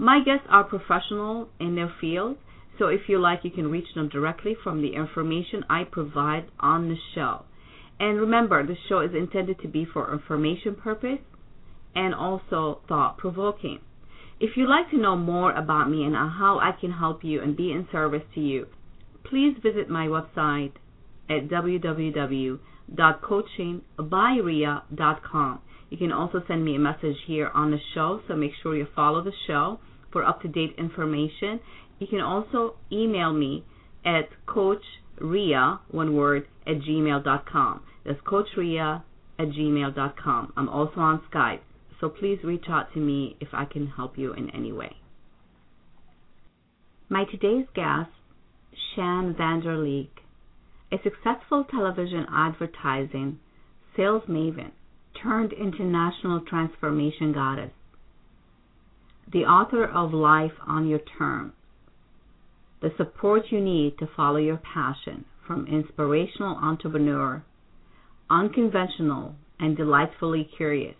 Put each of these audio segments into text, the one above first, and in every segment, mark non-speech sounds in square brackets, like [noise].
My guests are professional in their field, so if you like, you can reach them directly from the information I provide on the show. And remember, the show is intended to be for information purpose and also thought provoking. If you'd like to know more about me and how I can help you and be in service to you, please visit my website at www.coachingbyrea.com. You can also send me a message here on the show, so make sure you follow the show for up to date information. You can also email me at coachrea, one word, at gmail.com. That's coachrea at gmail.com. I'm also on Skype, so please reach out to me if I can help you in any way. My today's guest, Shann Vander Leek, a successful television advertising sales maven turned international transformation goddess the author of Life on Your Terms, the support you need to follow your passion from inspirational entrepreneur, unconventional, and delightfully curious.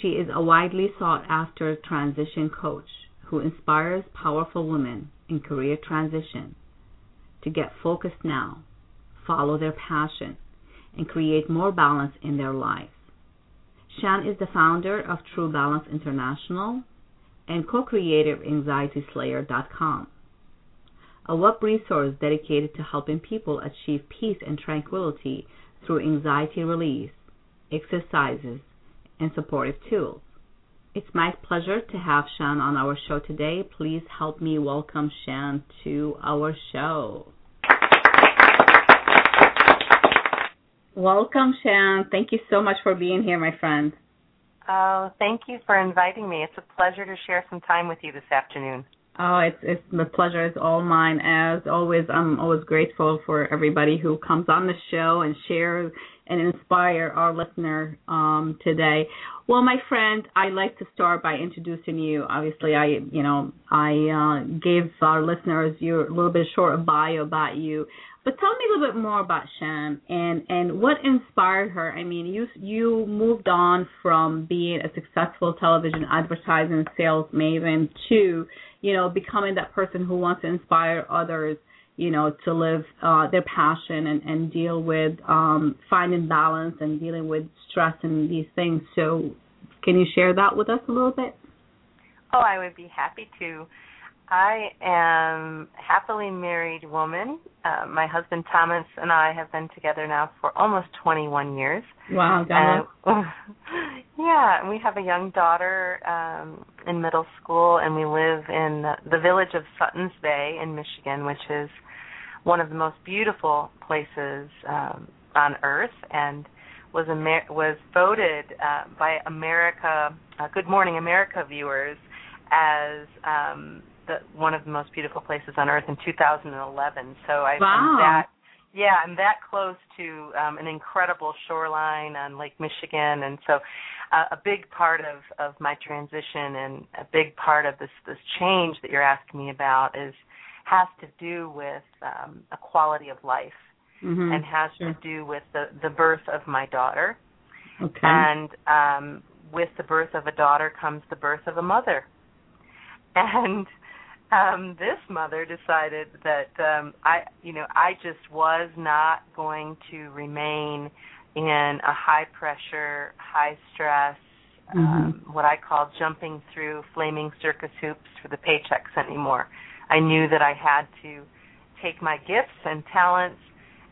She is a widely sought after transition coach who inspires powerful women in career transition to get focused now, follow their passion, and create more balance in their lives. Shann is the founder of True Balance International and co-creator of AnxietySlayer.com, a web resource dedicated to helping people achieve peace and tranquility through anxiety release, exercises, and supportive tools. It's my pleasure to have Shann on our show today. Please help me welcome Shann to our show. Welcome, Shann. Thank you so much for being here, my friend. Oh, thank you for inviting me. It's a pleasure to share some time with you this afternoon. Oh, it's it's the pleasure is all mine. As always, I'm always grateful for everybody who comes on the show and shares and inspire our listener um, today. Well, my friend, I'd like to start by introducing you. Obviously, I you know I uh, gave our listeners your a little bit short bio about you, but tell me a little bit more about Shann and and what inspired her. I mean, you you moved on from being a successful television advertising sales maven to you know becoming that person who wants to inspire others you know to live uh their passion and and deal with um finding balance and dealing with stress and these things. So can you share that with us a little bit? Oh i would be happy to I am a happily married woman. Uh, my husband Thomas and I have been together now for almost 21 years. Wow, uh, [laughs] Yeah, and we have a young daughter um, in middle school, and we live in the village of Suttons Bay in Michigan, which is one of the most beautiful places um, on earth, and was Amer- was voted uh, by America uh, Good Morning America viewers as um, the one of the most beautiful places on earth in 2011. So I, wow. I'm that yeah, I'm that close to um, an incredible shoreline on Lake Michigan, and so uh, a big part of of my transition and a big part of this this change that you're asking me about is has to do with um, a quality of life mm-hmm. and has sure. to do with the the birth of my daughter. Okay. And um, with the birth of a daughter comes the birth of a mother. [laughs] And um, this mother decided that um, I, you know, I just was not going to remain in a high pressure, high stress, mm-hmm. um, what I call jumping through flaming circus hoops for the paychecks anymore. I knew that I had to take my gifts and talents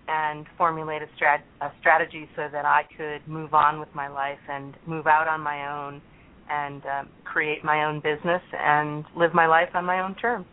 and formulate a, strat- a strategy so that I could move on with my life and move out on my own and um, create my own business and live my life on my own terms.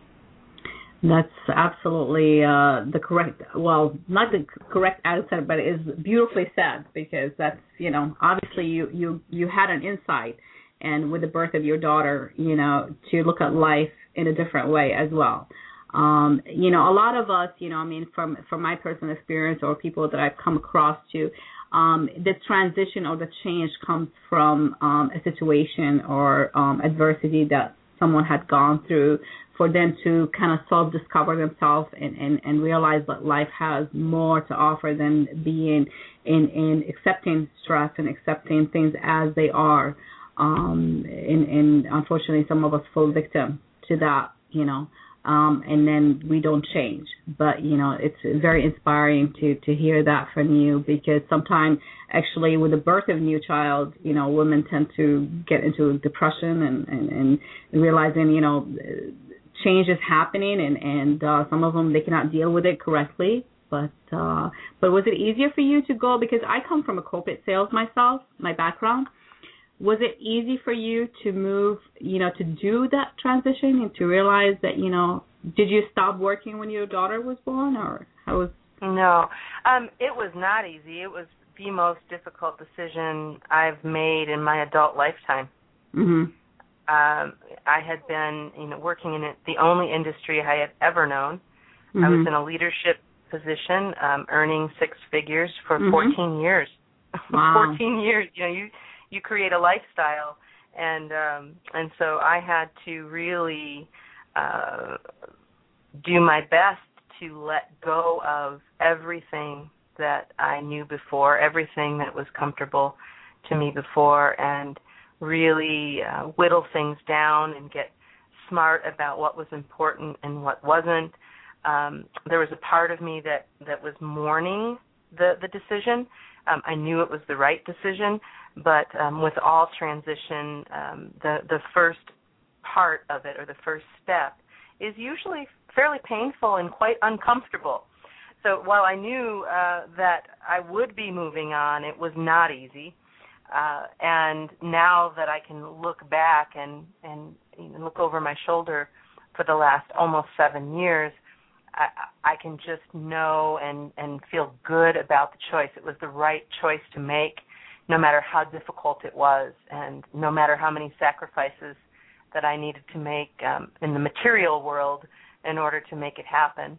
That's absolutely uh, the correct, well, not the correct answer, but it is beautifully said because that's, you know, obviously you you you had an insight, and with the birth of your daughter, you know, to look at life in a different way as well. Um, you know, a lot of us, you know, I mean, from from my personal experience or people that I've come across to, um, the transition or the change comes from um, a situation or um, adversity that someone had gone through for them to kind of self discover themselves and, and, and realize that life has more to offer than being in, in accepting stress and accepting things as they are. Um, and, and unfortunately, some of us fall victim to that, you know um, and then we don't change. But you know, it's very inspiring to to hear that from you because sometimes actually with the birth of a new child, you know, women tend to get into depression and and, and realizing you know change is happening and and uh, some of them they cannot deal with it correctly. But uh, but was it easier for you to go because I come from a corporate sales myself, my background was it easy for you to move you know to do that transition and to realize that you know did you stop working when your daughter was born or how was no. Um it was not easy. It was the most difficult decision i've made in my adult lifetime. Mhm um i had been you know working in the only industry i had ever known. Mm-hmm. i was in a leadership position um earning six figures for mm-hmm. 14 years. [laughs] Wow. 14 years. You know you you create a lifestyle and um and so I had to really uh do my best to let go of everything that I knew before, everything that was comfortable to me before and really uh, whittle things down and get smart about what was important and what wasn't. Um, there was a part of me that that was mourning the the decision. Um, I knew it was the right decision, but um, with all transition, um, the the first part of it or the first step is usually fairly painful and quite uncomfortable. So while I knew uh, that I would be moving on, it was not easy. Uh, and now that I can look back and and you know, look over my shoulder for the last almost seven years, I, I can just know and and feel good about the choice. It was the right choice to make no matter how difficult it was and no matter how many sacrifices that I needed to make um, in the material world in order to make it happen.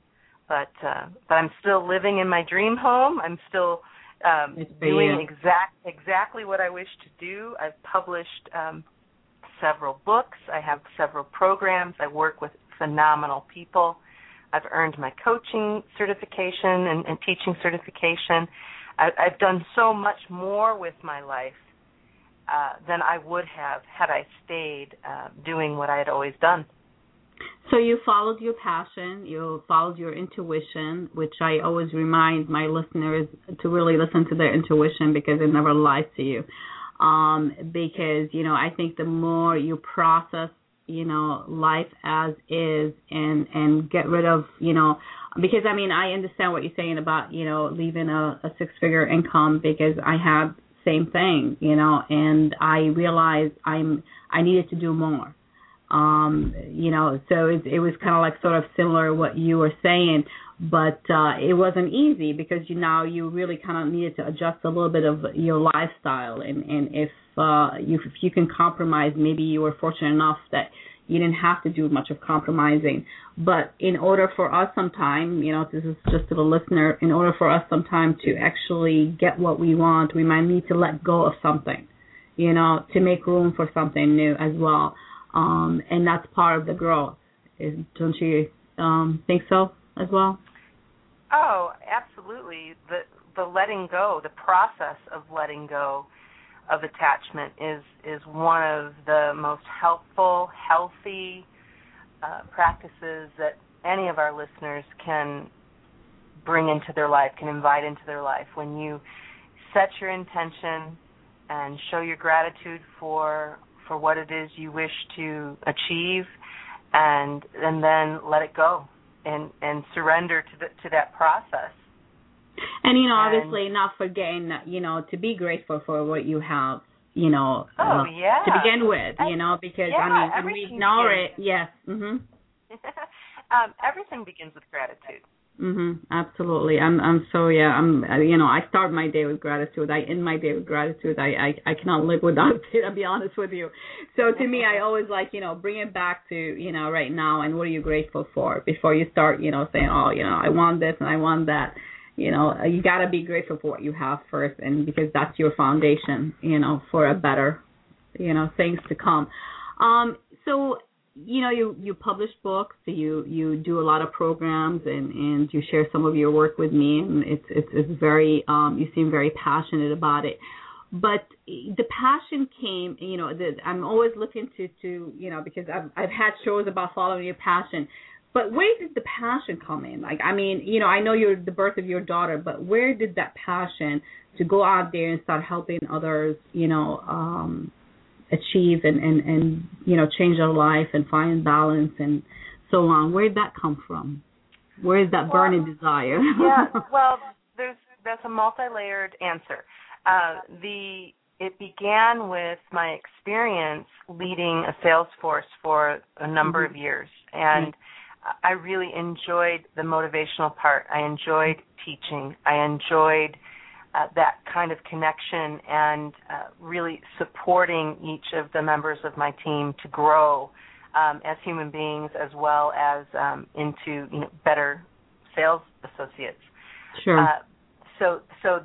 But uh, but I'm still living in my dream home. I'm still um, doing exact exactly what I wish to do. I've published um, several books. I have several programs. I work with phenomenal people. I've earned my coaching certification and, and teaching certification. I, I've done so much more with my life uh, than I would have had I stayed uh, doing what I had always done. So you followed your passion, you followed your intuition, which I always remind my listeners to really listen to their intuition because it never lies to you. Um, because you know, I think the more you process, you know, life as is, and and get rid of, you know, because I mean I understand what you're saying about you know leaving a, a six figure income because I had same thing you know and I realized I'm I needed to do more. Um you know so it, it was kind of like sort of similar what you were saying but uh, it wasn't easy because you now you really kind of needed to adjust a little bit of your lifestyle, and and if uh, you if you can compromise, maybe you were fortunate enough that you didn't have to do much of compromising. But in order for us sometime, you know, this is just to the listener, in order for us sometime to actually get what we want, we might need to let go of something, you know, to make room for something new as well. Um, and that's part of the growth. Don't you um, think so as well? Oh, absolutely. The the letting go, the process of letting go of attachment is is one of the most helpful, healthy uh, practices that any of our listeners can bring into their life, can invite into their life. When you set your intention and show your gratitude for for what it is you wish to achieve, and and then let it go and and surrender to the, to that process and you know, obviously, not forgetting, you know, to be grateful for what you have, you know, oh, uh, yeah. to begin with, you know, because yeah, I mean, when we ignore it, yes, mhm. [laughs] um, everything begins with gratitude. Mhm. Absolutely. I'm. I'm so yeah. I'm. You know. I start my day with gratitude. I end my day with gratitude. I. I. I cannot live without [laughs] it. I'll be honest with you. So to me, I [laughs] always like you know bring it back to you know right now and what are you grateful for before you start you know saying oh you know I want this and I want that you know you got to be grateful for what you have first and because that's your foundation you know for a better you know things to come. Um so you know you you publish books you you do a lot of programs and and you share some of your work with me and it's it's it's very um you seem very passionate about it. But the passion came you know the, i'm always looking to to you know because i've i've had shows about following your passion but where did the passion come in? Like, I mean, you know, I know you're the birth of your daughter, but where did that passion to go out there and start helping others, you know, um, achieve and, and, and, you know, change their life and find balance and so on? Where did that come from? Where is that burning well, desire? yeah, well, [laughs] there's that's a multi-layered answer. Uh, the it began with my experience leading a sales force for a number mm-hmm. of years, and mm-hmm I really enjoyed the motivational part. I enjoyed teaching. I enjoyed uh, that kind of connection and uh, really supporting each of the members of my team to grow um, as human beings as well as um, into you know, better sales associates. Sure. Uh, so so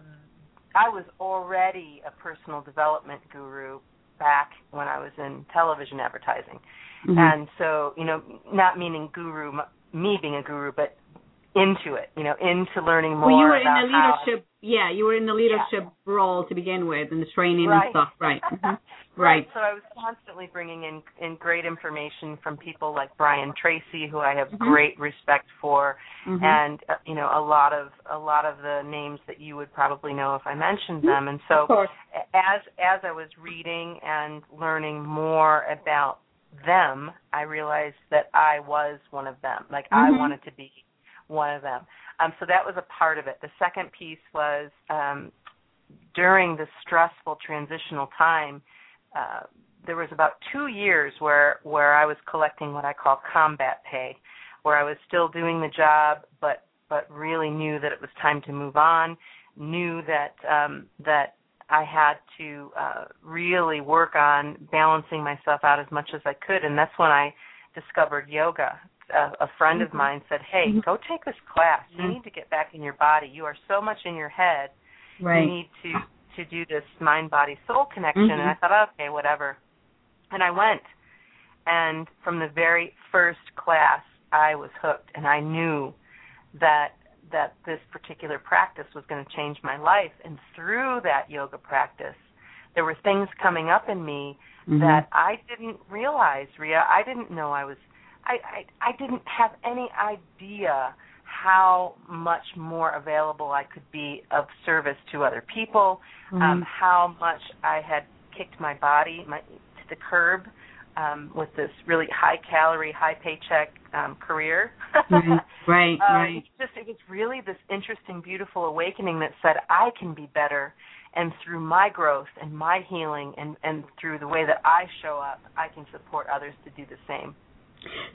I was already a personal development guru back when I was in television advertising. Mm-hmm. And so, you know, not meaning guru, me being a guru, but into it, you know, into learning more. Well, you were in the leadership, how, yeah, you were in the leadership yeah. role to begin with, and the training right. and stuff, right? [laughs] Mm-hmm. right. So I was constantly bringing in in great information from people like Brian Tracy, who I have mm-hmm. great respect for, mm-hmm. and uh, you know a lot of a lot of the names that you would probably know if I mentioned them. And so as as I was reading and learning more about them, I realized that I was one of them. Like mm-hmm. I wanted to be one of them. Um, so that was a part of it. The second piece was um, during the stressful transitional time. Uh, there was about two years where where I was collecting what I call combat pay, where I was still doing the job, but but really knew that it was time to move on. Knew that um, that I had to uh, really work on balancing myself out as much as I could, and that's when I discovered yoga. A, a friend mm-hmm. of mine said, "Hey, mm-hmm. go take this class. You mm-hmm. need to get back in your body. You are so much in your head. Right. You need to to do this mind body soul connection." And I mm-hmm. thought, "Okay, whatever." And I went, and from the very first class, I was hooked, and I knew that that this particular practice was going to change my life. And through that yoga practice, there were things coming up in me mm-hmm. that I didn't realize, Rea. I didn't know I was. I, I I didn't have any idea how much more available I could be of service to other people, mm-hmm. um, how much I had kicked my body my, to the curb um, with this really high calorie, high paycheck um, career. right, [laughs] right, right. Just it was really this interesting, beautiful awakening that said I can be better, and through my growth and my healing, and and through the way that I show up, I can support others to do the same.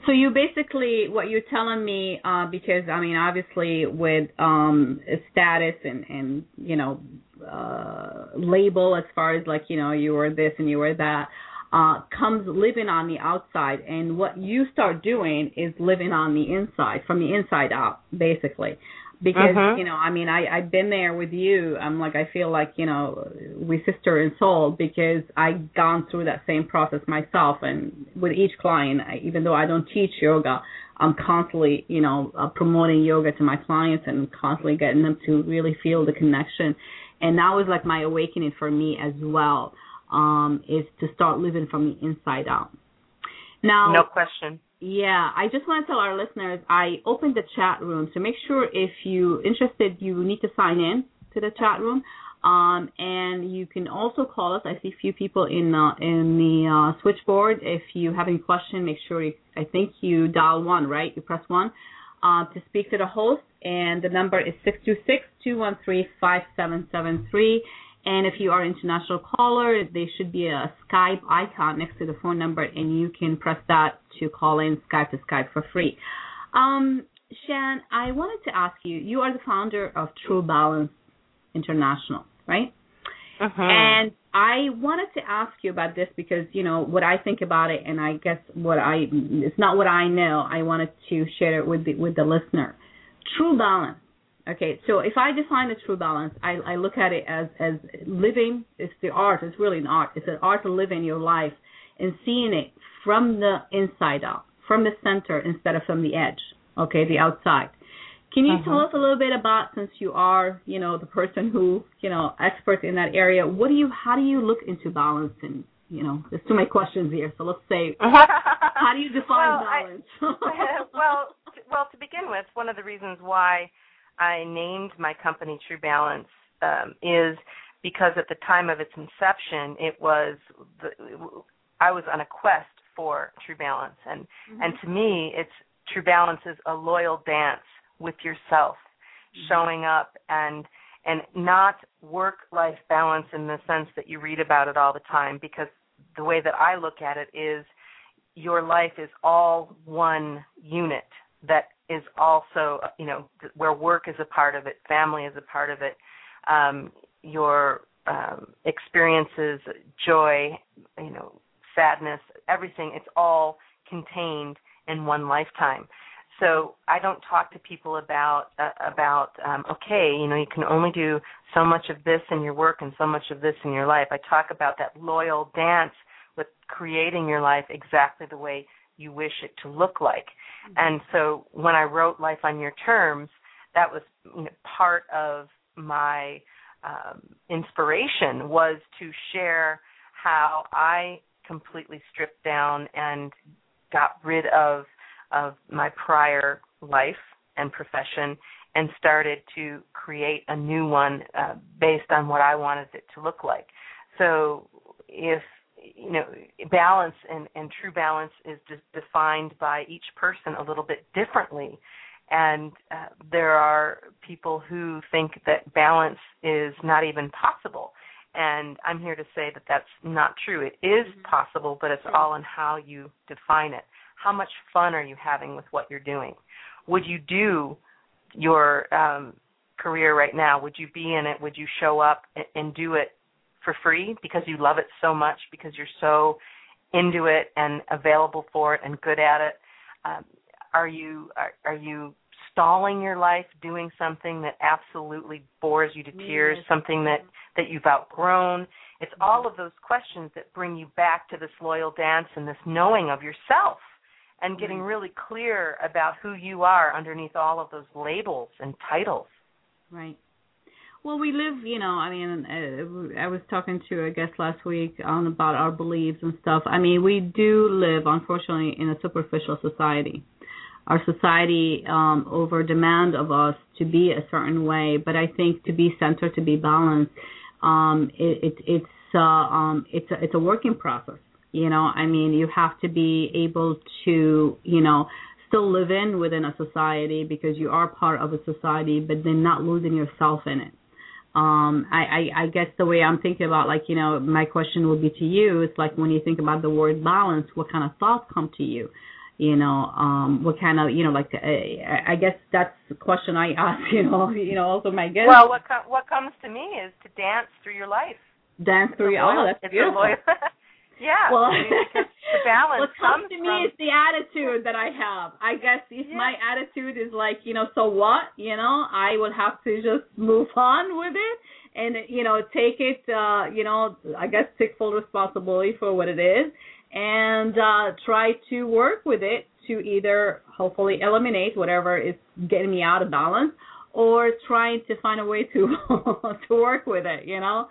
So you basically what you're telling me uh because I mean obviously with um status and and you know uh label as far as like you know you were this and you were that uh comes living on the outside. And what you start doing is living on the inside from the inside out basically. Because Mhm. you know i mean i i've been there with you. I'm like i feel like you know we sister in soul because I've gone through that same process myself. And with each client I, even though i don't teach yoga i'm constantly you know uh, promoting yoga to my clients and constantly getting them to really feel the connection. And that was like my awakening for me as well um is to start living from the inside out now No question. yeah, I just want to tell our listeners I opened the chat room, so make sure if you're interested, you need to sign in to the chat room. Um, and you can also call us. I see a few people in uh, in the uh, switchboard. If you have any question, make sure you, I think you dial one, right? You press one uh, to speak to the host, and the number is six two six two one three five seven seven three. And if you are an international caller, there should be a Skype icon next to the phone number, and you can press that to call in Skype to Skype for free. Um, Shann, I wanted to ask you, you are the founder of True Balance International, right? Mhm. And I wanted to ask you about this because you know what I think about it, and I guess what I it's not what I know. I wanted to share it with the with the listener. True balance. Okay, so if I define the true balance, I, I look at it as as living. It's the art. It's really an art. It's an art to live in your life and seeing it from the inside out, from the center instead of from the edge. Okay, the outside. Can you tell uh-huh. us a little bit about since you are, you know, the person who, you know, expert in that area, what do you how do you look into balance and you know, there's too many questions here. So let's say [laughs] how do you define Well, I- balance? [laughs] [laughs] well, well, to begin with, one of the reasons why I named my company True Balance um, is because at the time of its inception, it was the, I was on a quest for True Balance, and and to me, it's True Balance is a loyal dance with yourself, showing up and and not work life balance in the sense that you read about it all the time because the way that I look at it is your life is all one unit that is also you know where work is a part of it family is a part of it um your um experiences joy you know sadness everything it's all contained in one lifetime so I don't talk to people about uh, about um, okay, you know, you can only do so much of this in your work and so much of this in your life. I talk about that loyal dance with creating your life exactly the way you wish it to look like. And so when I wrote Life on Your Terms, that was you know, part of my um, inspiration was to share how I completely stripped down and got rid of of my prior life and profession and started to create a new one uh, based on what I wanted it to look like. So if you know balance and, and true balance is just defined by each person a little bit differently. And uh, there are people who think that balance is not even possible. And i'm here to say that that's not true. It is possible but it's all in how you define it. How much fun are you having with what you're doing? Would you do your um career right now? Would you be in it? Would you show up and, and do it for free because you love it so much because you're so into it and available for it and good at it. Um, are you are, are you stalling your life doing something that absolutely bores you to tears Yes. something that that you've outgrown? It's mm-hmm. all of those questions that bring you back to this loyal dance and this knowing of yourself and getting mm-hmm. really clear about who you are underneath all of those labels and titles. Right. Well, we live, you know, I mean, uh, I was talking to a guest last week on about our beliefs and stuff. I mean, we do live, unfortunately, in a superficial society. Our society um, over demand of us to be a certain way, but I think to be centered, to be balanced, um, it, it, it's uh, um, it's a, it's a working process. You know, I mean, you have to be able to, you know, still live in within a society because you are part of a society, but then not losing yourself in it. Um, I, I, I guess the way I'm thinking about, like, you know, my question would be to you, it's like when you think about the word balance, what kind of thoughts come to you? you know um what kind of you know like uh, i guess that's the question i [laughs] ask you know you know also my guest well what com- what comes to me is to dance through your life. Dance through your oh that's beautiful [laughs] yeah well the [laughs] balance what comes to me from... is the attitude that i have. I guess if yeah. my attitude is like you know so what you know i would have to just move [laughs] on with it and you know take it uh you know i guess take full responsibility for what it is and uh, try to work with it to either hopefully eliminate whatever is getting me out of balance or trying to find a way to [laughs] to work with it you know?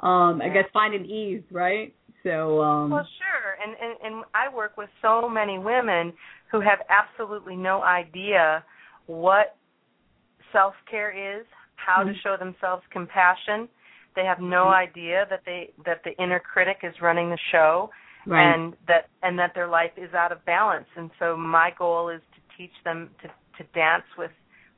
Um i guess find an ease right so um well sure and, and and i work with so many women who have absolutely no idea what self care is how mm-hmm. to show themselves compassion they have no mm-hmm. idea that they that the inner critic is running the show right. and that and that their life is out of balance. And so my goal is to teach them to to dance with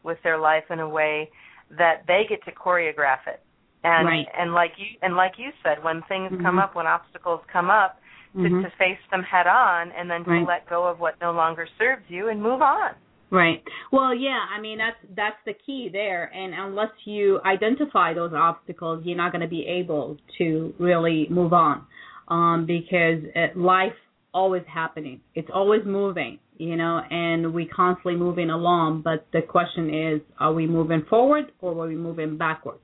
with their life in a way that they get to choreograph it. And right. and like you and like you said, when things mm-hmm. come up, when obstacles come up, to, mm-hmm. to face them head on and then to right. let go of what no longer serves you and move on. Right. Well, yeah, I mean that's that's the key there and unless you identify those obstacles, you're not going to be able to really move on um, because it, life always happening. It's always moving, you know, and we constantly moving along. But the question is, are we moving forward or are we moving backward?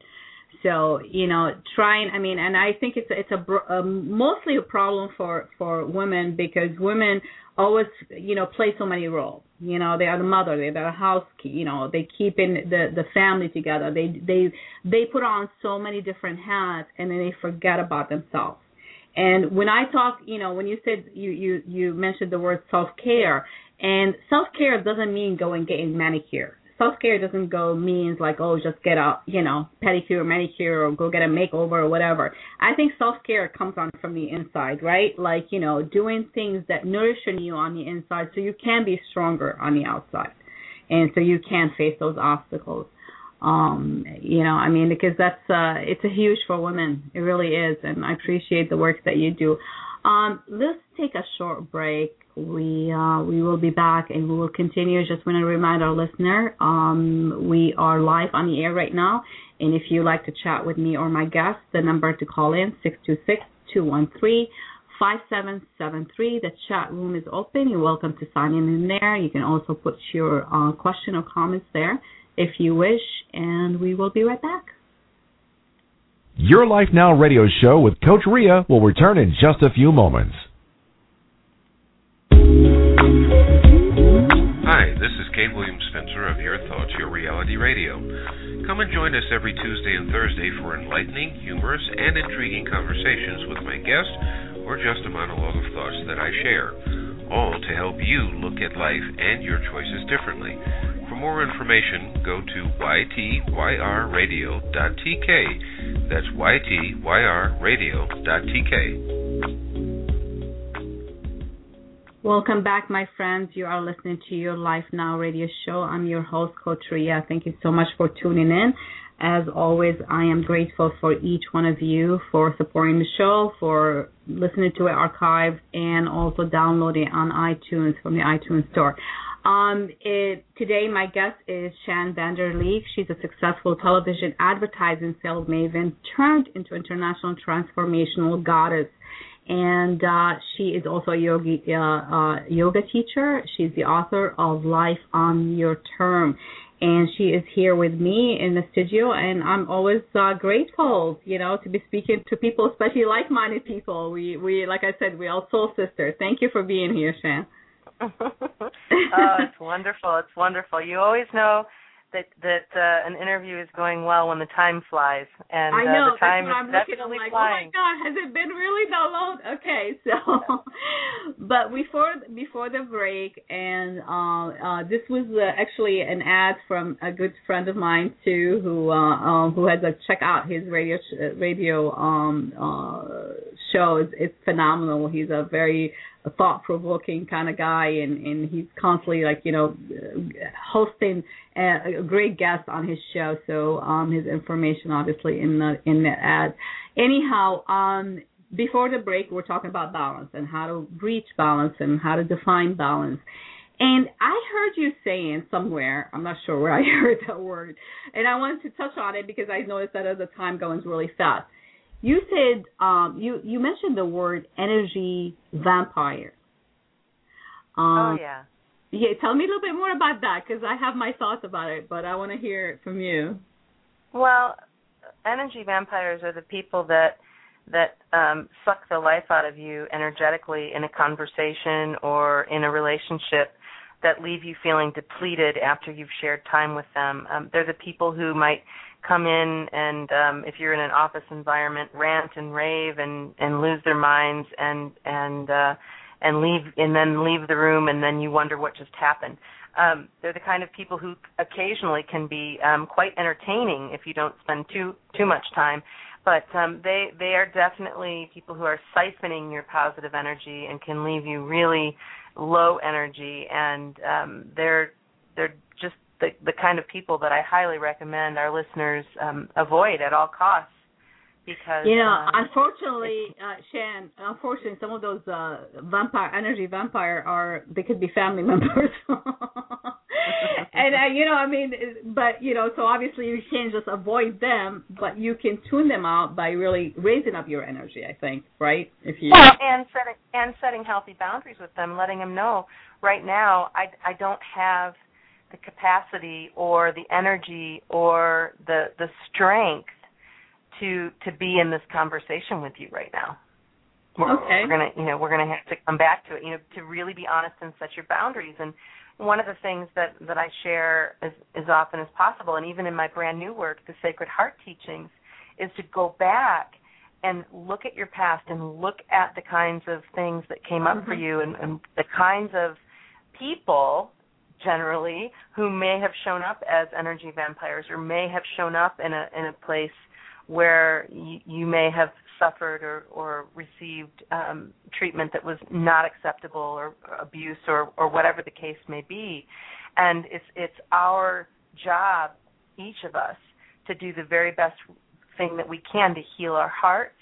So you know, trying. I mean, and I think it's it's a, a mostly a problem for for women because women always you know play so many roles. You know, they are the mother, they're the house, you know, they keep in the the family together. They they they put on so many different hats and then they forget about themselves and when I talk, you know, when you said you you you mentioned the word self care, and self care doesn't mean going getting manicure. Self care doesn't go means like oh just get a you know pedicure, manicure, or go get a makeover or whatever. I think self care comes on from the inside, right? Like you know doing things that nourish you on the inside, so you can be stronger on the outside, and so you can face those obstacles um you know i mean because that's uh it's a huge for women it really is and i appreciate the work that you do um let's take a short break we uh we will be back and we will continue just want to remind our listener um we are live on the air right now and if you like to chat with me or my guest the number to call in six two six two one three 5773. The chat room is open. You're welcome to sign in in there. You can also put your uh, question or comments there if you wish, and we will be right back. Your Life Now radio show with Coach Rea will return in just a few moments. Hi, this is K. William Spencer of Your Thoughts, Your Reality Radio. Come and join us every Tuesday and Thursday for enlightening, humorous, and intriguing conversations with my guest or just a monologue of thoughts that I share, all to help you look at life and your choices differently. For more information, go to ytyrradio.tk. That's ytyrradio.tk. Welcome back, my friends. You are listening to your Life Now radio show. I'm your host, Coach Rea. Thank you so much for tuning in. As always, I am grateful for each one of you for supporting the show, for listening to it archived, and also downloading on iTunes from the iTunes store. Um, it, today, my guest is Shann Vander Leek. She's a successful television advertising sales maven turned into international transformational goddess. And uh, she is also a yogi, uh, uh, yoga teacher. She's the author of Life on Your Term. And she is here with me in the studio, and I'm always uh, grateful, you know, to be speaking to people, especially like-minded people. We, we, like I said, we are soul sisters. Thank you for being here, Shann. [laughs] oh, it's wonderful. It's wonderful. You always know that that uh, an interview is going well when the time flies, and I know uh, the time that's what I'm looking. I'm like, flying. oh my god, has it been really that long? Okay, [laughs] so, but before before the break, and uh, uh, this was uh, actually an ad from a good friend of mine too, who uh, um, who has a check out his radio sh- radio um uh show. It's, it's phenomenal. He's a very thought provoking kind of guy and and he's constantly like you know hosting a, a great guest on his show so um his information obviously in the in the ad anyhow um before the break, we're talking about balance and how to reach balance and how to define balance. And I heard you saying somewhere, I'm not sure where I [laughs] heard that word, and I wanted to touch on it because I noticed that as the time goes really fast. You said um, you you mentioned the word energy vampire. Um, oh yeah. Yeah, tell me a little bit more about that because I have my thoughts about it, but I want to hear it from you. Well, energy vampires are the people that that um, suck the life out of you energetically in a conversation or in a relationship that leave you feeling depleted after you've shared time with them. Um, they're the people who might come in and um, if you're in an office environment rant and rave and and lose their minds and and uh and leave and then leave the room and then you wonder what just happened. Um they're the kind of people who occasionally can be um quite entertaining if you don't spend too too much time. But um they they are definitely people who are siphoning your positive energy and can leave you really low energy and um they're they're just the the kind of people that I highly recommend our listeners um avoid at all costs because you know um, unfortunately uh shann unfortunately some of those uh vampire energy vampire are they could be family [laughs] members. [laughs] And uh, you know i mean but you know so obviously you can't just avoid them but you can tune them out by really raising up your energy i think right? If you well, and setting and setting healthy boundaries with them letting them know right now i i don't have the capacity or the energy or the the strength to to be in this conversation with you right now. We're, okay. We're gonna you know we're gonna have to come back to it. You know to really be honest and set your boundaries. And one of the things that that I share as as often as possible, and even in my brand new work, the Sacred Heart Teachings, is to go back and look at your past and look at the kinds of things that came up mm-hmm. for you and, and the kinds of people generally who may have shown up as energy vampires or may have shown up in a in a place where you, you may have suffered or, or received um, treatment that was not acceptable or abuse or, or whatever the case may be. And it's it's our job, each of us, to do the very best thing that we can to heal our hearts,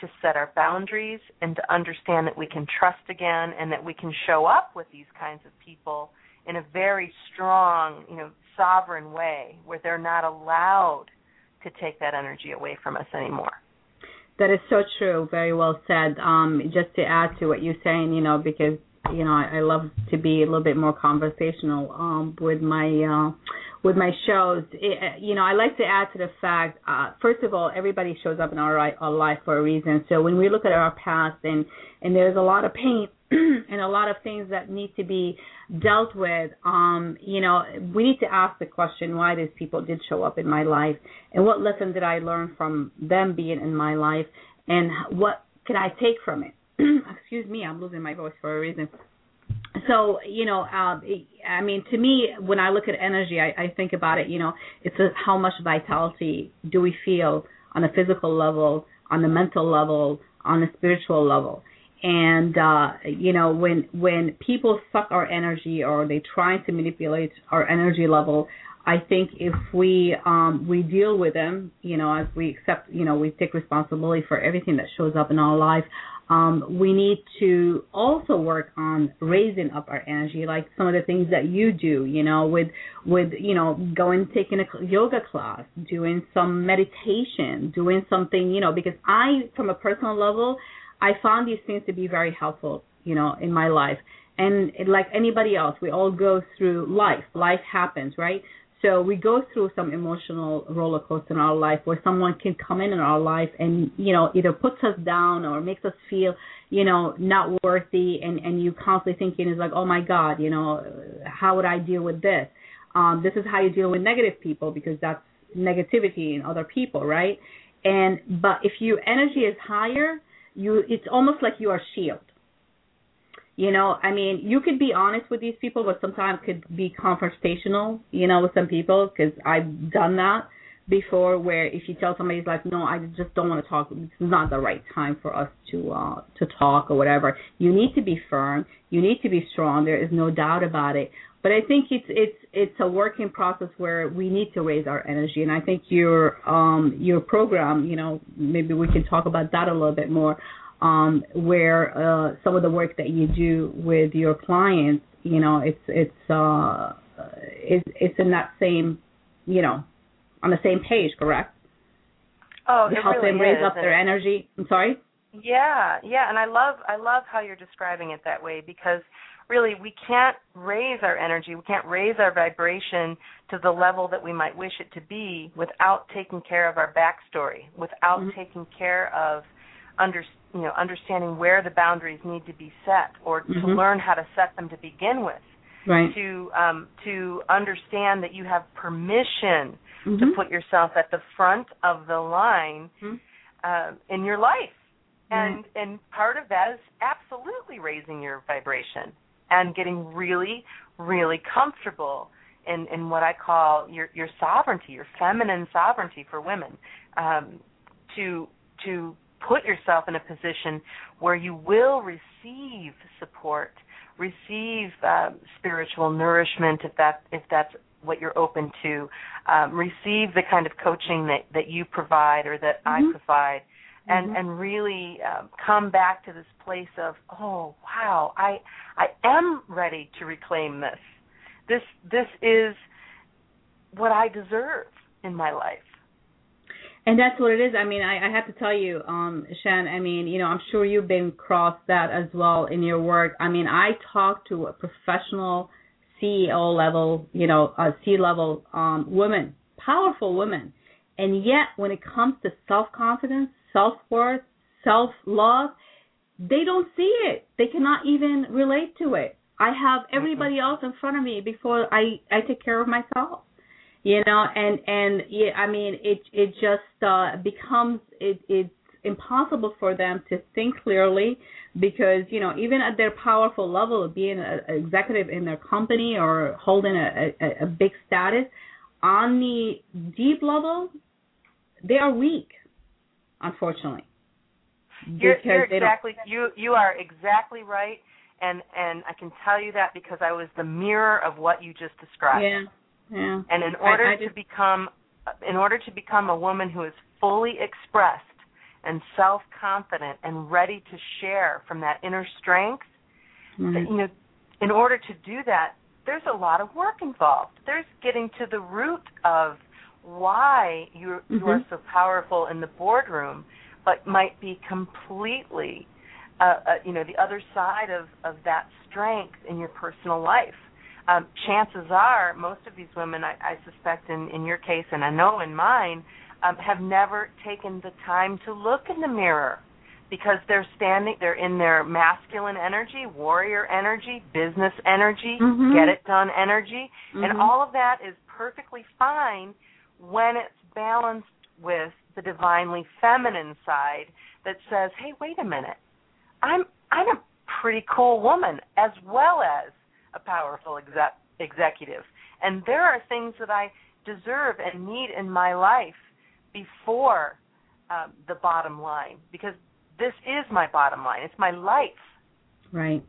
to set our boundaries, and to understand that we can trust again and that we can show up with these kinds of people in a very strong, you know, sovereign way where they're not allowed to take that energy away from us anymore. That is so true. Very well said. Um, just to add to what you're saying, you know, because you know I, I love to be a little bit more conversational um, with my uh, with my shows. It, you know, I like to add to the fact. Uh, first of all, everybody shows up in our, our life for a reason. So when we look at our past and and there's a lot of pain [clears throat] and a lot of things that need to be dealt with um you know we need to ask the question why these people did show up in my life? And what lesson did i learn from them being in my life? And what can i take from it? [clears throat] Excuse me i'm losing my voice for a reason. So you know um i mean to me when i look at energy i, I think about it you know it's a, how much vitality do we feel on a physical level on the mental level on the spiritual level and uh you know when when people suck our energy or they try to manipulate our energy level i think if we um we deal with them you know as we accept you know we take responsibility for everything that shows up in our life um we need to also work on raising up our energy like some of the things that you do you know with with you know going taking a yoga class doing some meditation doing something you know because i from a personal level I found these things to be very helpful, you know, in my life. And like anybody else, we all go through life. Life happens, right? So we go through some emotional roller coaster in our life where someone can come in in our life and you know either puts us down or makes us feel you know not worthy and and you constantly thinking is like oh my god you know how would I deal with this? Um, this is how you deal with negative people because that's negativity in other people, right? And but if your energy is higher, you it's almost like you are shield. You know i mean you could be honest with these people but sometimes could be confrontational you know with some people because i've done that before where if you tell somebody like no i just don't want to talk it's not the right time for us to uh to talk or whatever. You need to be firm. You need to be strong. There is no doubt about it but I think it's it's it's a working process where we need to raise our energy, and I think your um your program, you know, maybe we can talk about that a little bit more. um, where uh, some of the work that you do with your clients, you know, it's it's uh, it's, it's in that same, you know, on the same page, correct? Oh, to it help really them raise is. up their energy. I'm sorry. Yeah, yeah, and I love I love how you're describing it that way because really we can't raise our energy, we can't raise our vibration to the level that we might wish it to be without taking care of our backstory, without Mhm. taking care of under you know understanding where the boundaries need to be set or to Mhm. learn how to set them to begin with. Right. To um, to understand that you have permission to Mhm. put yourself at the front of the line Mhm. uh, in your life, and and part of that is absolutely raising your vibration and getting really really comfortable in in what I call your your sovereignty, your feminine sovereignty for women, um, to to put yourself in a position where you will receive support, receive um, spiritual nourishment if that if that's what you're open to, um, receive the kind of coaching that that you provide or that I Mhm. provide, and Mhm. and really um, come back to this place of oh wow I I am ready to reclaim this. This this is what I deserve in my life. And that's what it is. I mean, I, I have to tell you, um, Shann, I mean, you know, I'm sure you've been across that as well in your work. I mean, I talk to a professional CEO level, you know, uh, C level um, women, powerful women. And yet, when it comes to self confidence, self worth, self love, they don't see it. They cannot even relate to it. I have everybody else in front of me before I I take care of myself you know and and yeah i mean it it just uh becomes it it's impossible for them to think clearly because you know even at their powerful level of being an executive in their company or holding a, a a big status on the deep level they are weak unfortunately You're, you're exactly you you are exactly right, and and I can tell you that because I was the mirror of what you just described. yeah yeah And in order I to just- become in order to become a woman who is fully expressed and self-confident and ready to share from that inner strength, Mhm. you know, in order to do that, there's a lot of work involved. There's getting to the root of why you you are Mhm. so powerful in the boardroom, but might be completely, uh, uh, you know, the other side of of that strength in your personal life. Um, chances are, most of these women, I, I suspect, in in your case, and I know in mine, um, have never taken the time to look in the mirror because they're standing they're in their masculine energy warrior energy business energy Mhm. get it done energy and Mhm. all of that is perfectly fine when it's balanced with the divinely feminine side that says hey wait a minute i'm i'm a pretty cool woman as well as a powerful exec- executive and there are things that i deserve and need in my life before um, the bottom line because this is my bottom line. It's my life. Right.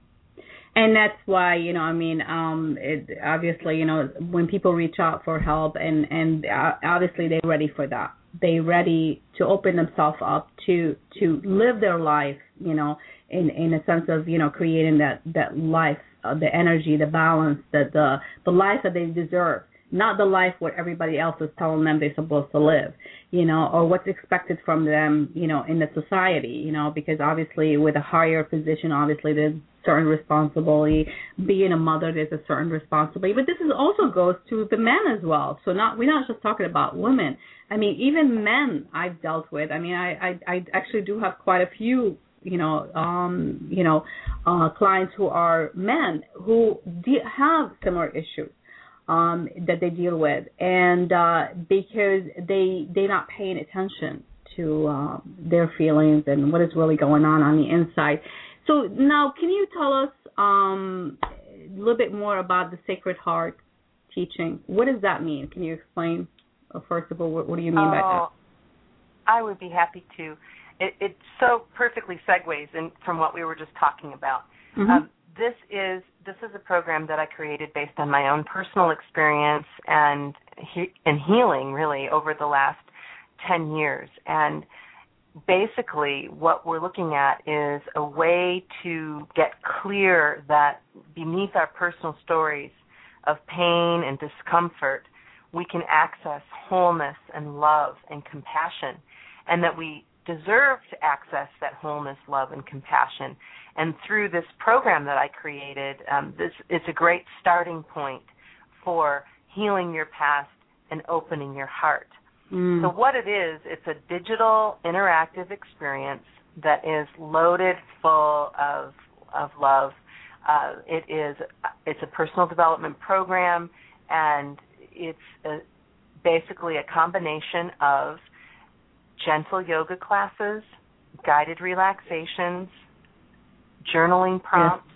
And that's why, you know, I mean, um, it, obviously, you know, when people reach out for help and, and uh, obviously they're ready for that. They're ready to open themselves up to, to live their life, you know, in, in a sense of, you know, creating that, that life, uh, the energy, the balance, the, the, the life that they deserve. Not the life what everybody else is telling them they're supposed to live, you know, or what's expected from them, you know, in the society, you know, because obviously with a higher position, obviously there's certain responsibility. Being a mother, there's a certain responsibility. But this is also goes to the men as well. So not we're not just talking about women. I mean, even men I've dealt with. I mean, I I, I actually do have quite a few you know um you know uh clients who are men who de- have similar issues um that they deal with and uh because they they're not paying attention to uh, their feelings and what is really going on on the inside so now can you tell us um a little bit more about the sacred heart teaching what does that mean can you explain uh, first of all what, what do you mean by that Oh, I would be happy to. It, it so perfectly segues in from what we were just talking about. Mhm. Um, this is this is a program that I created based on my own personal experience and he, and healing really over the last ten years. And basically, what we're looking at is a way to get clear that beneath our personal stories of pain and discomfort, we can access wholeness and love and compassion, and that we deserve to access that wholeness, love, and compassion. And through this program that I created, um, this is a great starting point for healing your past and opening your heart. Mm. So what it is, it's a digital interactive experience that is loaded full of of love. Uh, it is it's a personal development program, and it's a, basically a combination of gentle yoga classes, guided relaxations, journaling prompts,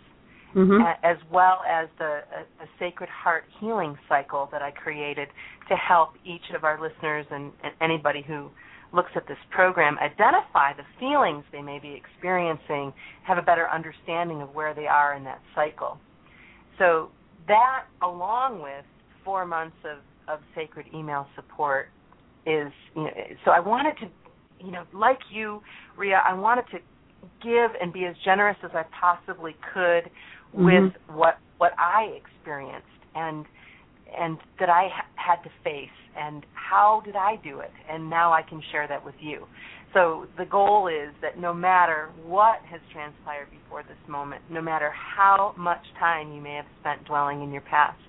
Mm-hmm. as well as the a, a Sacred Heart healing cycle that I created to help each of our listeners and, and anybody who looks at this program identify the feelings they may be experiencing, have a better understanding of where they are in that cycle. So that, along with four months of, of sacred email support, is you know, so I wanted to, you know, like you, Rea, I wanted to give and be as generous as I possibly could with what what I experienced and and that I ha- had to face and how did I do it and now I can share that with you. So the goal is that no matter what has transpired before this moment, no matter how much time you may have spent dwelling in your past,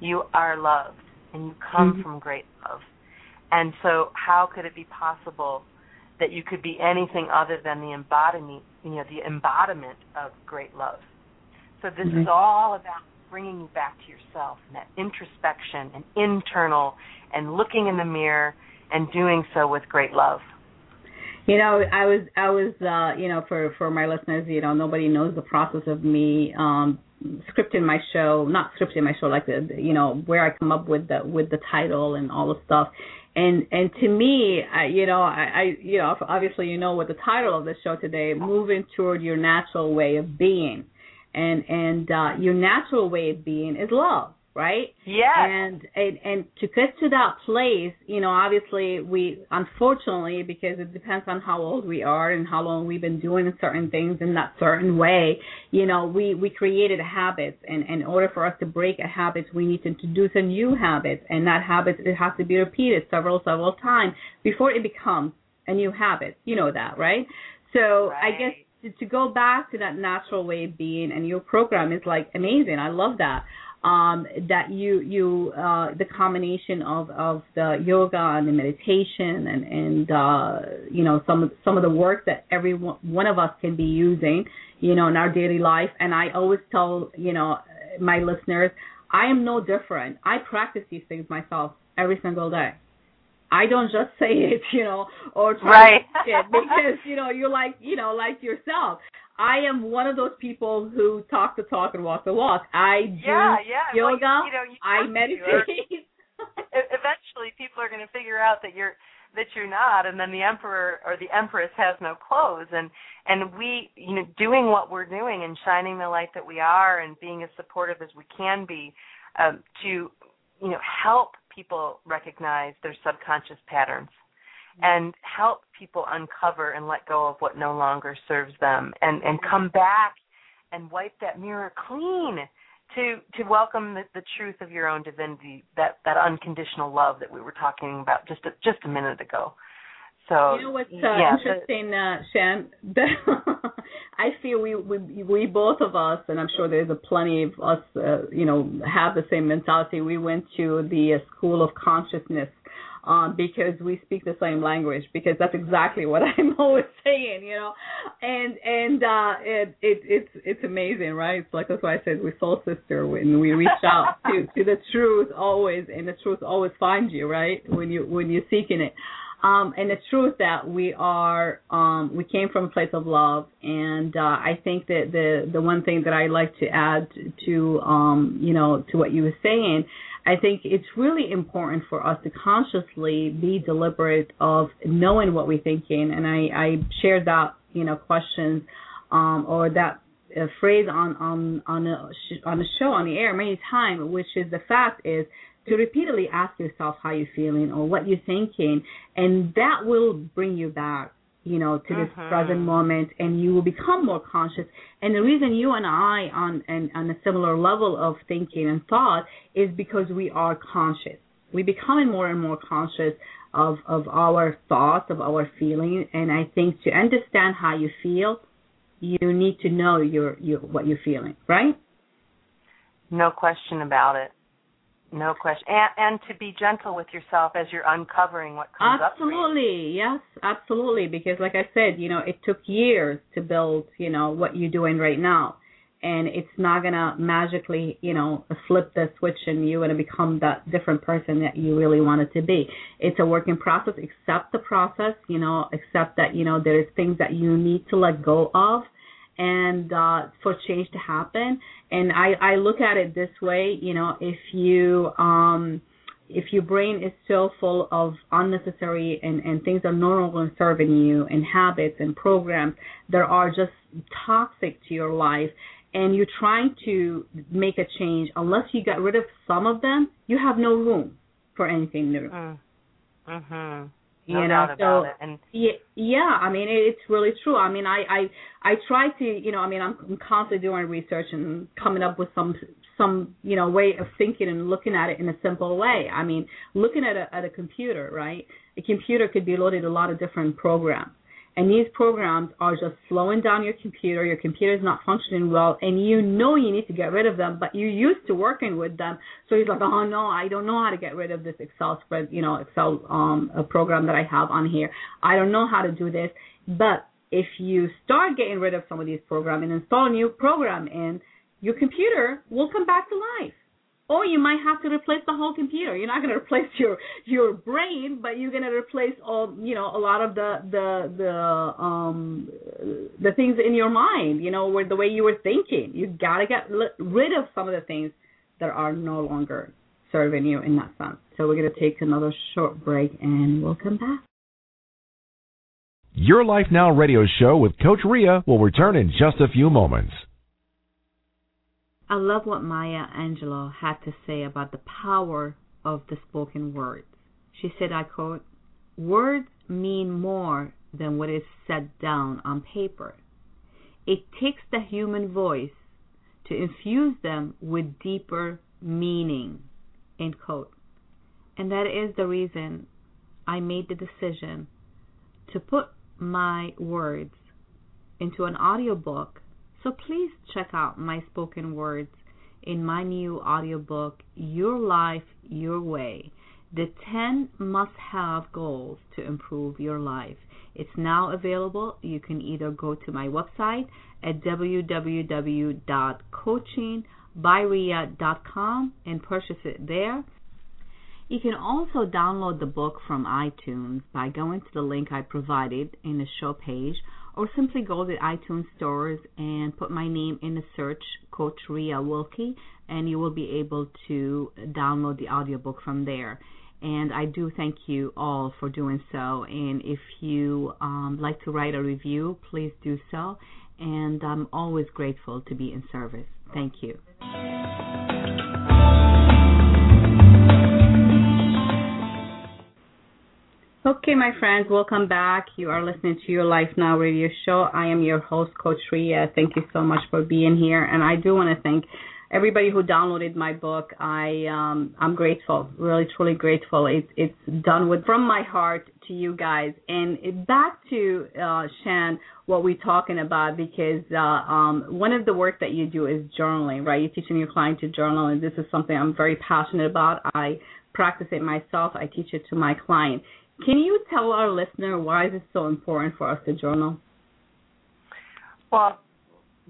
you are loved and you come Mhm. from great love. And so how could it be possible that you could be anything other than the embodiment, you know, the embodiment of great love? So this Mhm. is all about bringing you back to yourself and that introspection and internal and looking in the mirror and doing so with great love. You know, I was I was uh, you know, for for my listeners, you know, nobody knows the process of me um scripting my show, not scripting my show like the you know, where I come up with the with the title and all the stuff. And and to me, I, you know, I, I you know, obviously you know what the title of the show today, moving toward your natural way of being. And and uh your natural way of being is love, right? Yes. and and and to get to that place you know obviously we unfortunately because it depends on how old we are and how long we've been doing certain things in that certain way you know we we created habits. And, and in order for us to break a habit we need to introduce a new habit. And that habit it has to be repeated several several times before it becomes a new habit. You know that right? So i guess to, to go back to that natural way of being and your program is like amazing. I love that um that you you uh the combination of of the yoga and the meditation and and uh you know some of some of the work that every one, one of us can be using you know in our daily life and i always tell you know my listeners i am no different i practice these things myself every single day I don't just [laughs] say it, you know, or try Right. it because you know you're like you know like yourself. I am one of those people who talk the talk and walk the walk. I do yeah, yeah. Well, yoga. you know, you I or meditate. Eventually, people are going to figure out that you're that you're not, and then the emperor or the empress has no clothes. And and we, you know, doing what we're doing and shining the light that we are, and being as supportive as we can be, um, to you know help people recognize their subconscious patterns and help people uncover and let go of what no longer serves them and and come back and wipe that mirror clean to to welcome the, the truth of your own divinity that that unconditional love that we were talking about just a, just a minute ago so you know what's uh, yeah, interesting, uh, Shann? [laughs] I feel we, we we both of us, and I'm sure there's a plenty of us, uh, you know, have the same mentality. We went to the uh, school of consciousness um, because we speak the same language. Because that's exactly what [laughs] I'm always saying, you know, and and uh, it, it it's it's amazing, right? It's like that's why I said we're soul sister when we reach out to to the truth always, and the truth always finds you, right? When you when you're seeking it um, and the truth that we are um, we came from a place of love. And uh, I think that the the one thing that I like to add to um, you know to what you were saying I think it's really important for us to consciously be deliberate of knowing what we're thinking. And I, I shared that you know questions um, or that uh, phrase on on on a on a show on the air many times which is the fact is to repeatedly ask yourself how you're feeling or what you're thinking, and that will bring you back you know, to this Mhm. present moment, and you will become more conscious. And the reason you and I on and on a similar level of thinking and thought is because we are conscious. We becoming more and more conscious of of our thoughts, of our feeling, and I think to understand how you feel, you need to know your your what you're feeling, right? No question about it. No question. And, and to be gentle with yourself as you're uncovering what comes up. Absolutely, yes, absolutely. Because, like I said, you know, it took years to build, you know, what you're doing right now, and it's not gonna magically, you know, flip the switch and you're gonna become that different person that you really wanted to be. It's a working process. Accept the process, you know, accept that, you know, there's things that you need to let go of, and uh, for change to happen. And I I look at it this way, you know, if you um if your brain is so full of unnecessary and, and things that are no longer serving you and habits and programs that are just toxic to your life and you're trying to make a change unless you get rid of some of them you have no room for anything new Mm. Mhm. you know so. And yeah, yeah. I mean, it, it's really true. I mean, I, I, I try to, you know, I mean, I'm, I'm constantly doing research and coming up with some, some, you know, way of thinking and looking at it in a simple way. I mean, looking at a, at a computer, right? A computer could be loaded a lot of different programs. And these programs are just slowing down your computer. Your computer is not functioning well, and you know you need to get rid of them, but you're used to working with them. So he's like, oh no, I don't know how to get rid of this Excel spread, you know, Excel um program that I have on here. I don't know how to do this. But if you start getting rid of some of these programs and install a new program in, your computer will come back to life. Or you might have to replace the whole computer. You're not going [laughs] to replace your your brain, but you're going to replace all you know a lot of the the the um the things in your mind. You know, where the way you were thinking. You got to get rid of some of the things that are no longer serving you in that sense. So we're going to take another short break, and we'll come back. Your Life Now radio show with Coach Rea will return in just a few moments. I love what Maya Angelou had to say about the power of the spoken words. She said, I quote, Words mean more than what is set down on paper. It takes the human voice to infuse them with deeper meaning. End quote. And that is the reason I made the decision to put my words into an audiobook so please check out my spoken words in my new audiobook, Your Life, Your Way The 10 Must Have Goals to Improve Your Life. It's now available. You can either go to my website at www.coachingbyrea.com and purchase it there. You can also download the book from iTunes by going to the link I provided in the show page or simply go to iTunes stores and put my name in the search, Coach Rea Wilkie, and you will be able to download the audiobook from there. And I do thank you all for doing so. And if you um, like to write a review, please do so. And I'm always grateful to be in service. Thank you. Okay, my friends, welcome back. You are listening to your Life Now radio show. I am your host, Coach Rea. Thank you so much for being here, and I do want to thank everybody who downloaded my book. I um, I'm grateful, really truly grateful. It's it's done with from my heart to you guys. And back to uh, Shann, what we're talking about because uh, um, one of the work that you do is journaling, right? You're teaching your client to journal, and this is something I'm very passionate about. I practice it myself. I teach it to my client. Can you tell our listener why is it so important for us to journal? Well,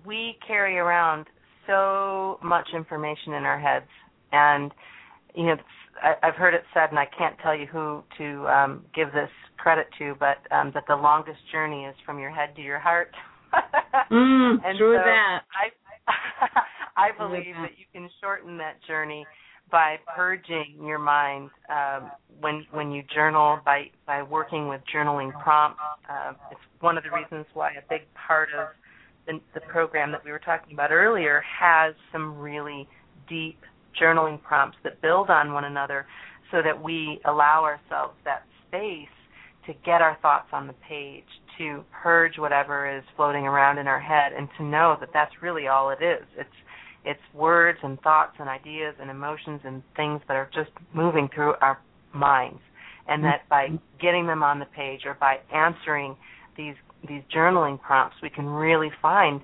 we carry around so much information in our heads, and you know, I, I've heard it said, and I can't tell you who to um, give this credit to, but um, that the longest journey is from your head to your heart. [laughs] Mm, and true so that. I [laughs] I believe that you can shorten that journey by purging your mind um, when when you journal by by working with journaling prompts. Uh, it's one of the reasons why a big part of the, the program that we were talking about earlier has some really deep journaling prompts that build on one another, so that we allow ourselves that space to get our thoughts on the page, to purge whatever is floating around in our head and to know that that's really all it is. It's it's words and thoughts and ideas and emotions and things that are just moving through our minds. And that by getting them on the page or by answering these these journaling prompts, we can really find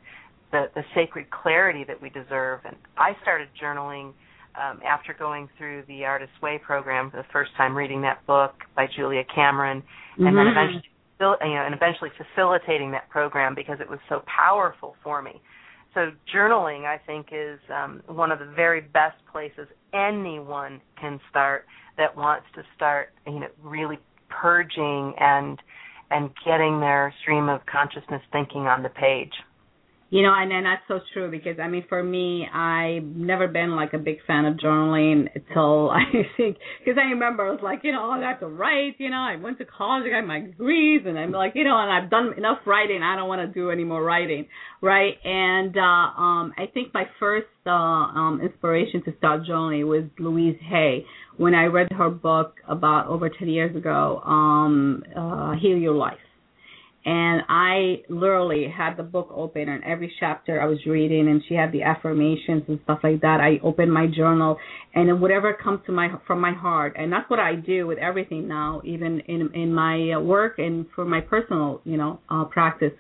the, the sacred clarity that we deserve. And I started journaling um, after going through the Artist's Way program for the first time, reading that book by Julia Cameron, and mm-hmm. then eventually, you know, and eventually facilitating that program because it was so powerful for me. So journaling, I think, is um, one of the very best places anyone can start that wants to start, you know, really purging and and getting their stream of consciousness thinking on the page. You know, and, and that's so true because I mean, for me, I've never been like a big fan of journaling until [laughs] I think because I remember I was like, you know, I have to write. You know, I went to college, I got my degrees, and I'm like, you know, and I've done enough writing. I don't want to do any more writing, right? And uh, um, I think my first uh, um, inspiration to start journaling was Louise Hay when I read her book about over 10 years ago, um, uh, Heal Your Life and I literally had the book open and every chapter I was reading and she had the affirmations and stuff like that. I opened my journal and whatever comes to my from my heart and that's what I do with everything now even in in my work and for my personal, you know, uh practice.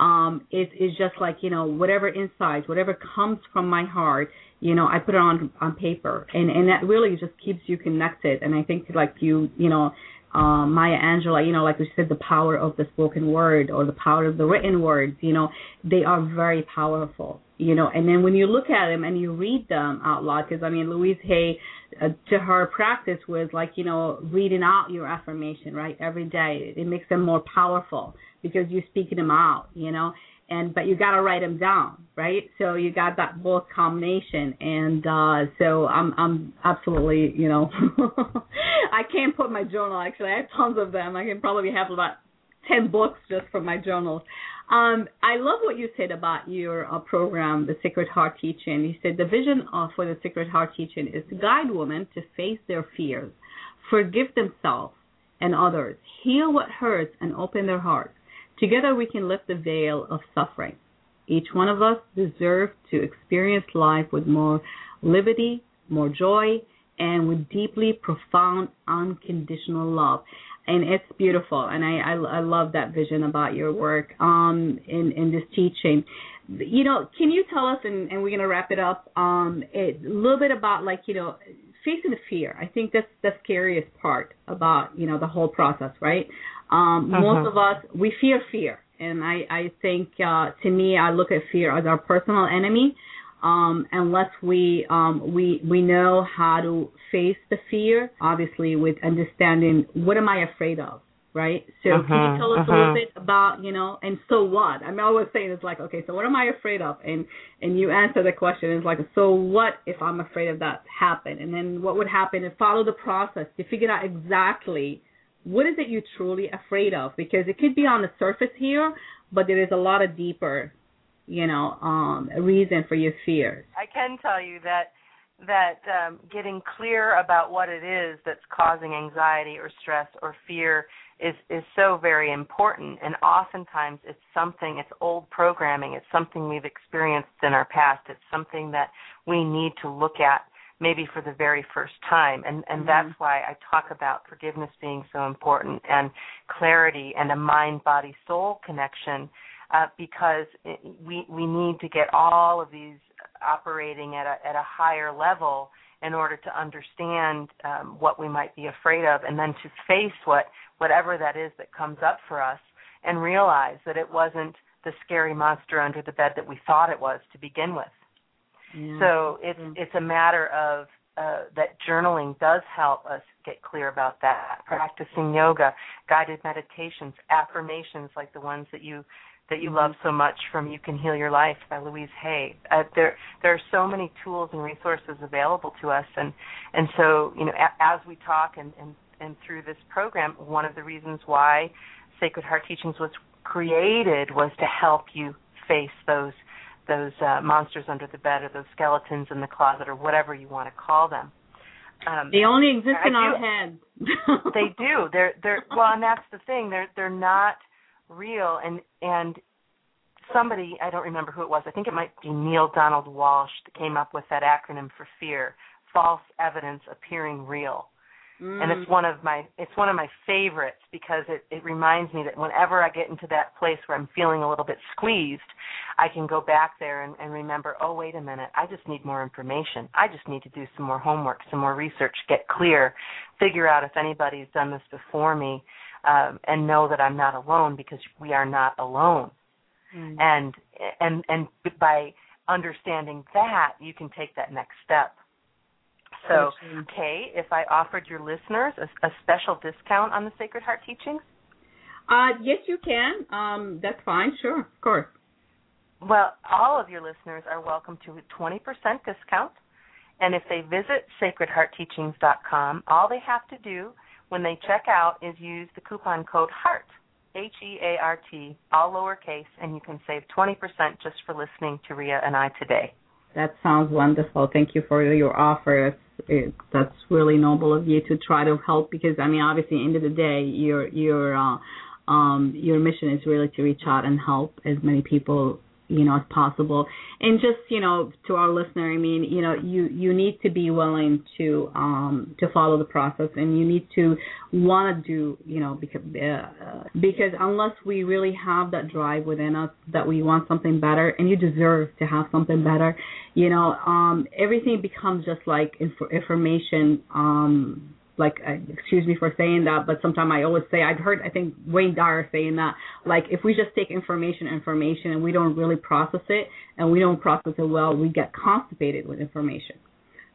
Um it is is just like, you know, whatever insights, whatever comes from my heart, you know, I put it on on paper and and that really just keeps you connected and I think like you, you know, uh, Maya Angelou, you know, like we said, the power of the spoken word or the power of the written words, you know, they are very powerful, you know. And then when you look at them and you read them out loud, because I mean, Louise Hay, uh, to her practice was like, you know, reading out your affirmation, right, every day. It makes them more powerful because you're speaking them out, you know and but you got to write them down, right? So you got that both combination, and uh, so I'm I'm absolutely you know [laughs] I can't put my journal actually. I have tons of them. I can probably have about ten books just from my journals. Um, I love what you said about your uh, program, the Sacred Heart Teaching. You said the vision uh, for the Sacred Heart Teaching is to guide women to face their fears, forgive themselves and others, heal what hurts, and open their hearts. Together we can lift the veil of suffering. Each one of us deserves to experience life with more liberty, more joy, and with deeply profound unconditional love. And it's beautiful, and I, I, I love that vision about your work um, in in this teaching. You know, can you tell us, and, and we're gonna wrap it up, um, a little bit about like you know facing the fear. I think that's the scariest part about you know the whole process, right? Um, uh-huh. Most of us we fear fear, and I I think uh, to me I look at fear as our personal enemy. Um, unless we um, we we know how to face the fear, obviously with understanding what am I afraid of, right? So uh-huh, can you uh-huh, tell us uh-huh. a little uh-huh. bit about you know, and so what? I'm always saying it's like okay, so what am I afraid of? And and you answer the question is like so what if I'm afraid of that happen? And then what would happen? And follow the process to figure out exactly what is it you're truly afraid of? Because it could be on the surface here, but there is a lot of deeper, you know, um, reason for your fears. I can tell you that that um, getting clear about what it is that's causing anxiety or stress or fear is is so very important and oftentimes it's something it's old programming it's something we've experienced in our past it's something that we need to look at maybe for the very first time and and mm-hmm. that's why I talk about forgiveness being so important and clarity and a mind body soul connection uh, because it, we we need to get all of these operating at a at a higher level in order to understand um, what we might be afraid of and then to face what whatever that is that comes up for us and realize that it wasn't the scary monster under the bed that we thought it was to begin with yeah. So it's it's a matter of uh, that journaling does help us get clear about that. Practicing yoga, guided meditations, affirmations like the ones that you that you love so much from You Can Heal Your Life by Louise Hay. Uh, there there are so many tools and resources available to us, and and so you know a, as we talk and, and and through this program, one of the reasons why Sacred Heart Teachings was created was to help you face those those uh, monsters under the bed or those skeletons in the closet or whatever you want to call them. Um, they only exist in our heads. [laughs] they do. They're they're well, and that's the thing. They're they're not real and and somebody I don't remember who it was. I think it might be Neale Donald Walsch that came up with that acronym for fear. False evidence appearing real. Mm. And it's one of my it's one of my favorites because it it reminds me that whenever I get into that place where I'm feeling a little bit squeezed, I can go back there and, and remember, oh wait a minute, I just need more information. I just need to do some more homework, some more research, get clear, figure out if anybody's done this before me, um, and know that I'm not alone because we are not alone. Mm. And and and by understanding that, you can take that next step. So, Kay, if I offered your listeners a, a special discount on the Sacred Heart teachings? Uh, yes, you can. Um, that's fine. Sure, of course. Well, all of your listeners are welcome to a 20% discount. And if they visit sacredheartteachings.com, all they have to do when they check out is use the coupon code HEART, H E A R T, all lowercase, and you can save 20% just for listening to Rea and I today. That sounds wonderful. Thank you for your offer. It's, it, that's really noble of you to try to help because I mean, obviously, end of the day, your your uh, um, your mission is really to reach out and help as many people you know as possible. And just you know to our listener i mean you know you you need to be willing to um to follow the process and you need to want to do you know because uh, because unless we really have that drive within us that we want something better and you deserve to have something better you know um everything becomes just like inf- information um like uh, excuse me for saying that but sometimes i always say i've heard i think wayne dyer saying that like if we just take information information and we don't really process it and we don't process it well we get constipated with information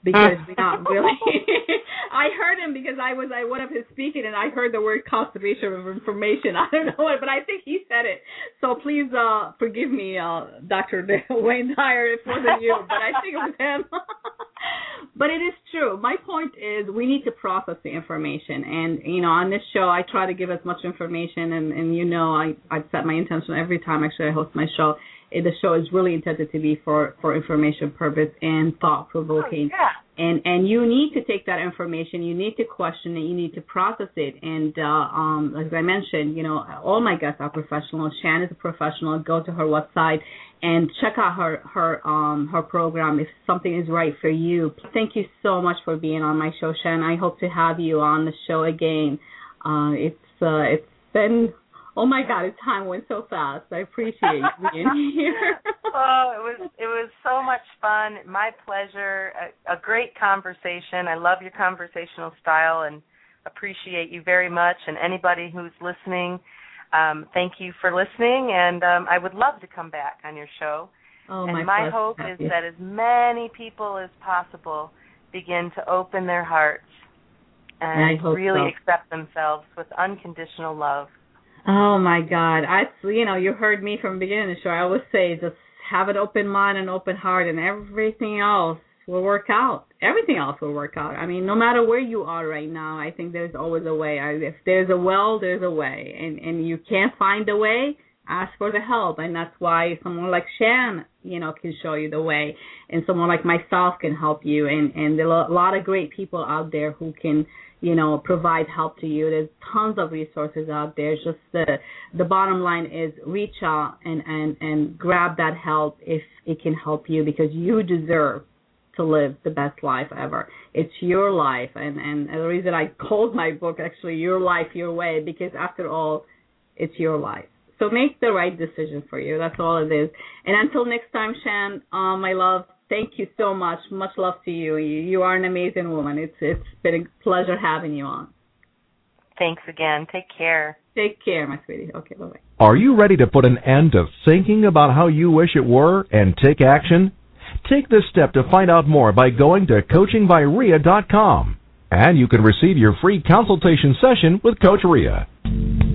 because we're [laughs] not really. [laughs] I heard him because I was I one of his speaking and I heard the word conservation of information. [laughs] I don't know it, but I think he said it. So please uh forgive me, uh Dr. Wayne Dyer, it wasn't you, but I think it was him. but it is true. My point is we need to process the information and you know, on this show I try to give as much information and, and you know I, I set my intention every time actually I host my show the show is really intended to be for for information purpose and thought provoking. Oh, yeah. And and you need to take that information, you need to question it, you need to process it. And uh, um, as I mentioned, you know, all my guests are professionals. Shann is a professional. Go to her website and check out her her um her program if something is right for you. Thank you so much for being on my show, Shann. I hope to have you on the show again. Uh, it's uh, it's been Oh my God, time went so fast. I appreciate you being [laughs] here. oh, it was it was so much fun. My pleasure. A, a great conversation. I love your conversational style and appreciate you very much. And anybody who's listening, um, thank you for listening. And um, I would love to come back on your show. Oh, and my, my hope is that as many people as possible begin to open their hearts and really so. accept themselves with unconditional love. Oh my God! I you know you heard me from the beginning of the show. I always say just have an open mind and open heart, and everything else will work out. Everything else will work out. I mean, no matter where you are right now, I think there's always a way. If there's a well, there's a way, and and you can't find a way, ask for the help, and that's why someone like Shann, you know, can show you the way, and someone like myself can help you, and and there are a lot of great people out there who can you know provide help to you. There's tons of resources out there. Just the the bottom line is reach out and and and grab that help if it can help you because you deserve to live the best life ever. It's your life and and the reason i [laughs] called my book actually your life your way because after all it's your life so make the right decision for you that's all it is and until next time shann uh, my love Thank you so much. Much love to you. You, you are an amazing woman. It's it's been a pleasure having you on. Thanks again. Take care. Take care, my sweetie. Okay, bye bye. Are you ready to put an end to thinking about how you wish it were and take action? Take this step to find out more by going to coachingbyrea.com. And you can receive your free consultation session with Coach Rea.